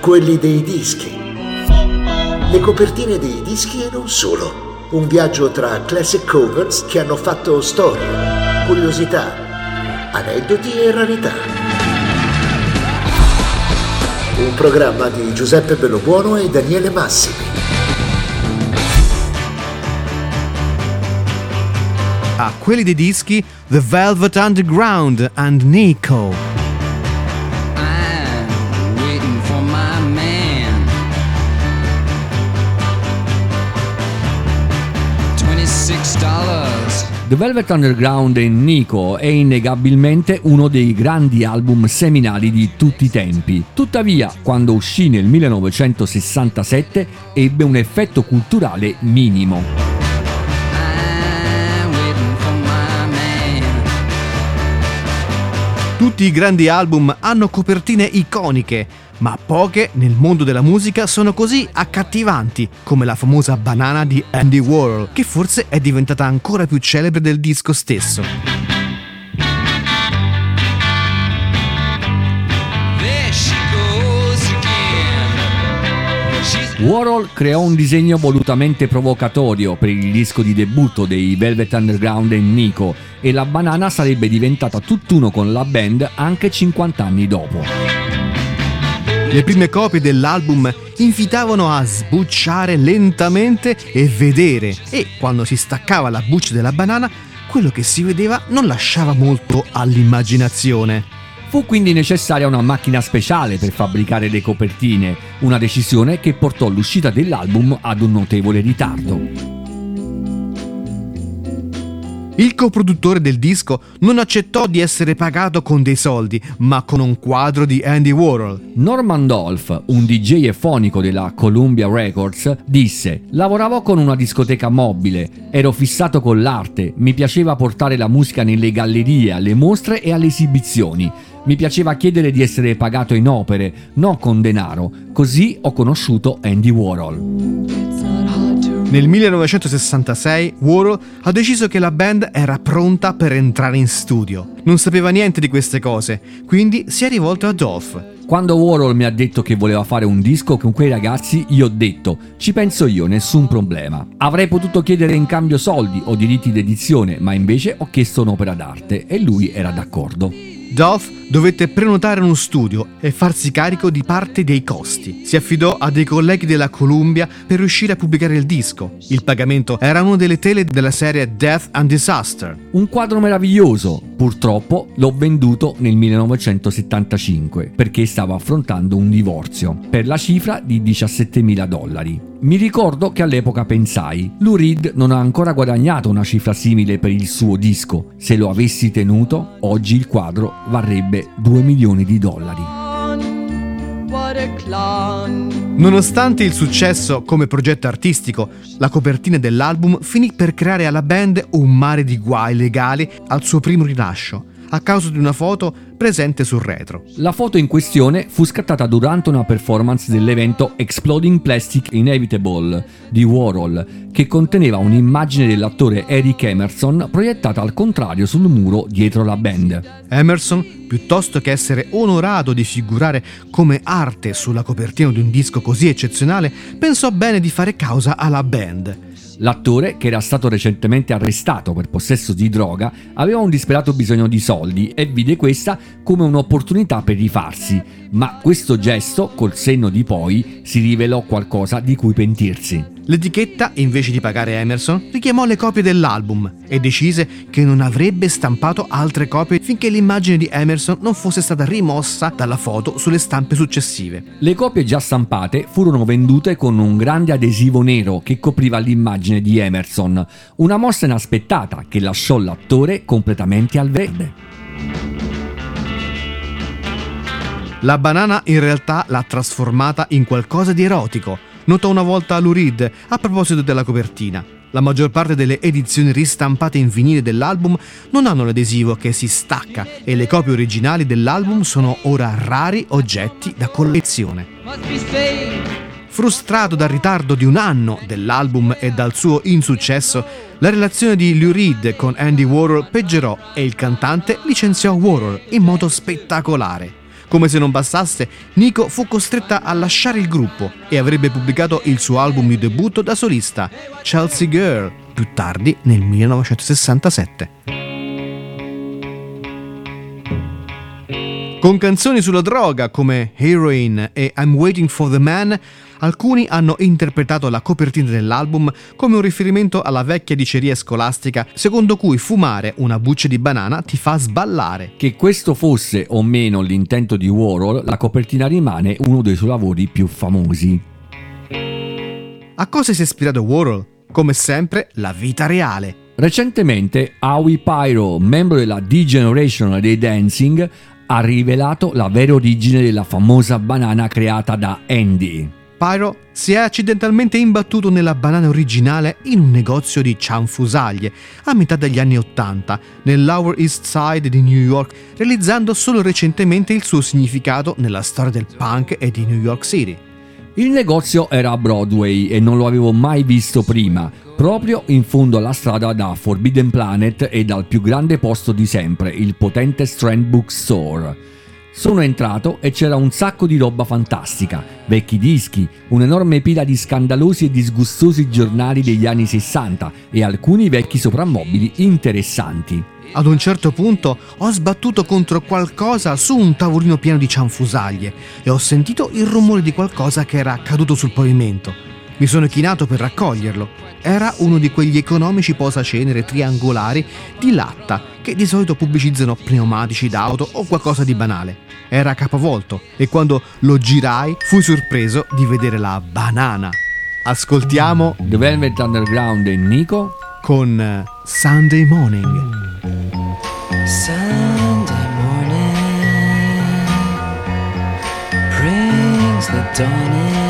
quelli dei dischi. Le copertine dei dischi e non solo. Un viaggio tra classic covers che hanno fatto storia, curiosità, aneddoti e rarità. Un programma di Giuseppe Bellobuono e Daniele Massimi. A quelli dei dischi The Velvet Underground and Nico. The Velvet Underground e Nico è innegabilmente uno dei grandi album seminali di tutti i tempi. Tuttavia, quando uscì nel 1967 ebbe un effetto culturale minimo. Tutti i grandi album hanno copertine iconiche, ma poche nel mondo della musica sono così accattivanti come la famosa banana di Andy Warhol, che forse è diventata ancora più celebre del disco stesso. Warhol creò un disegno volutamente provocatorio per il disco di debutto dei Velvet Underground e Nico e la banana sarebbe diventata tutt'uno con la band anche 50 anni dopo. Le prime copie dell'album invitavano a sbucciare lentamente e vedere e quando si staccava la buccia della banana quello che si vedeva non lasciava molto all'immaginazione. Fu quindi necessaria una macchina speciale per fabbricare le copertine, una decisione che portò l'uscita dell'album ad un notevole ritardo. Il coproduttore del disco non accettò di essere pagato con dei soldi, ma con un quadro di Andy Warhol. Norman Dolph, un DJ e fonico della Columbia Records, disse: Lavoravo con una discoteca mobile, ero fissato con l'arte, mi piaceva portare la musica nelle gallerie, alle mostre e alle esibizioni. Mi piaceva chiedere di essere pagato in opere, non con denaro. Così ho conosciuto Andy Warhol. Nel 1966 Warhol ha deciso che la band era pronta per entrare in studio. Non sapeva niente di queste cose, quindi si è rivolto a Dolph. Quando Warhol mi ha detto che voleva fare un disco con quei ragazzi, io ho detto, ci penso io, nessun problema. Avrei potuto chiedere in cambio soldi o diritti d'edizione, ma invece ho chiesto un'opera d'arte e lui era d'accordo. Dolph dovette prenotare uno studio e farsi carico di parte dei costi. Si affidò a dei colleghi della Columbia per riuscire a pubblicare il disco. Il pagamento era una delle tele della serie Death and Disaster. Un quadro meraviglioso. Purtroppo l'ho venduto nel 1975 perché stavo affrontando un divorzio per la cifra di 17.000 dollari. Mi ricordo che all'epoca pensai, Lou Reed non ha ancora guadagnato una cifra simile per il suo disco. Se lo avessi tenuto, oggi il quadro varrebbe 2 milioni di dollari. Nonostante il successo come progetto artistico, la copertina dell'album finì per creare alla band un mare di guai legali al suo primo rilascio a causa di una foto presente sul retro. La foto in questione fu scattata durante una performance dell'evento Exploding Plastic Inevitable di Warhol, che conteneva un'immagine dell'attore Eric Emerson proiettata al contrario sul muro dietro la band. Emerson, piuttosto che essere onorato di figurare come arte sulla copertina di un disco così eccezionale, pensò bene di fare causa alla band. L'attore, che era stato recentemente arrestato per possesso di droga, aveva un disperato bisogno di soldi e vide questa come un'opportunità per rifarsi, ma questo gesto, col senno di poi, si rivelò qualcosa di cui pentirsi. L'etichetta, invece di pagare Emerson, richiamò le copie dell'album e decise che non avrebbe stampato altre copie finché l'immagine di Emerson non fosse stata rimossa dalla foto sulle stampe successive. Le copie già stampate furono vendute con un grande adesivo nero che copriva l'immagine di Emerson, una mossa inaspettata che lasciò l'attore completamente al verde. La banana in realtà l'ha trasformata in qualcosa di erotico, notò una volta Lou Reed a proposito della copertina. La maggior parte delle edizioni ristampate in vinile dell'album non hanno l'adesivo che si stacca e le copie originali dell'album sono ora rari oggetti da collezione. Frustrato dal ritardo di un anno dell'album e dal suo insuccesso, la relazione di Lou Reed con Andy Warhol peggiorò e il cantante licenziò Warhol in modo spettacolare. Come se non bastasse, Nico fu costretta a lasciare il gruppo e avrebbe pubblicato il suo album di debutto da solista, Chelsea Girl, più tardi nel 1967. Con canzoni sulla droga come Heroin e I'm Waiting for the Man, alcuni hanno interpretato la copertina dell'album come un riferimento alla vecchia diceria scolastica secondo cui fumare una buccia di banana ti fa sballare. Che questo fosse o meno l'intento di Warhol, la copertina rimane uno dei suoi lavori più famosi. A cosa si è ispirato Warhol? Come sempre, la vita reale. Recentemente Howie Pyro, membro della D-Generation dei Dancing, ha rivelato la vera origine della famosa banana creata da Andy. Pyro si è accidentalmente imbattuto nella banana originale in un negozio di cianfusaglie a metà degli anni Ottanta nel Lower East Side di New York, realizzando solo recentemente il suo significato nella storia del punk e di New York City. Il negozio era a Broadway e non lo avevo mai visto prima, proprio in fondo alla strada da Forbidden Planet e dal più grande posto di sempre, il potente Strand Bookstore. Sono entrato e c'era un sacco di roba fantastica, vecchi dischi, un'enorme pila di scandalosi e disgustosi giornali degli anni 60 e alcuni vecchi soprammobili interessanti. Ad un certo punto ho sbattuto contro qualcosa su un tavolino pieno di cianfusaglie e ho sentito il rumore di qualcosa che era caduto sul pavimento. Mi sono chinato per raccoglierlo. Era uno di quegli economici posacenere triangolari di latta che di solito pubblicizzano pneumatici d'auto o qualcosa di banale. Era capovolto e quando lo girai fui sorpreso di vedere la banana. Ascoltiamo The Velvet Underground e Nico con eh, Sunday Morning. Sunday morning brings the dawning.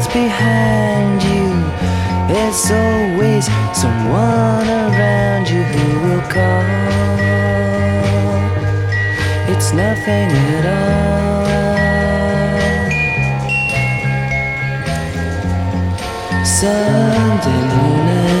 world's behind you. There's always someone around you who will call. It's nothing at all. Sunday morning,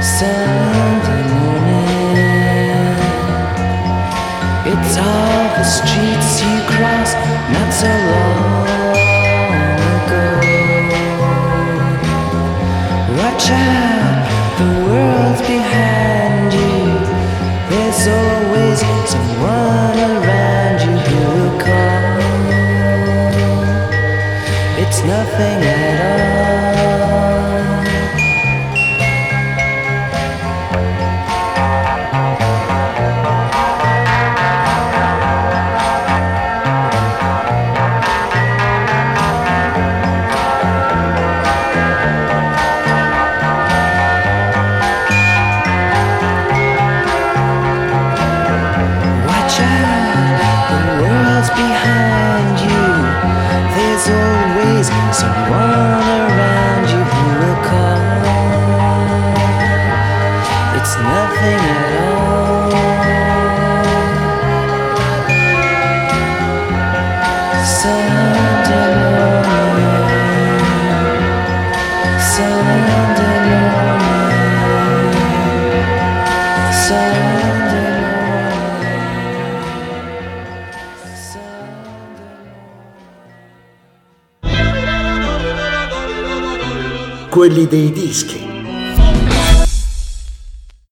Sunday morning. It's all the streets you crossed not so long ago. Watch out, the world's behind you. There's always someone around you who will call. It's nothing at someone Quelli dei dischi.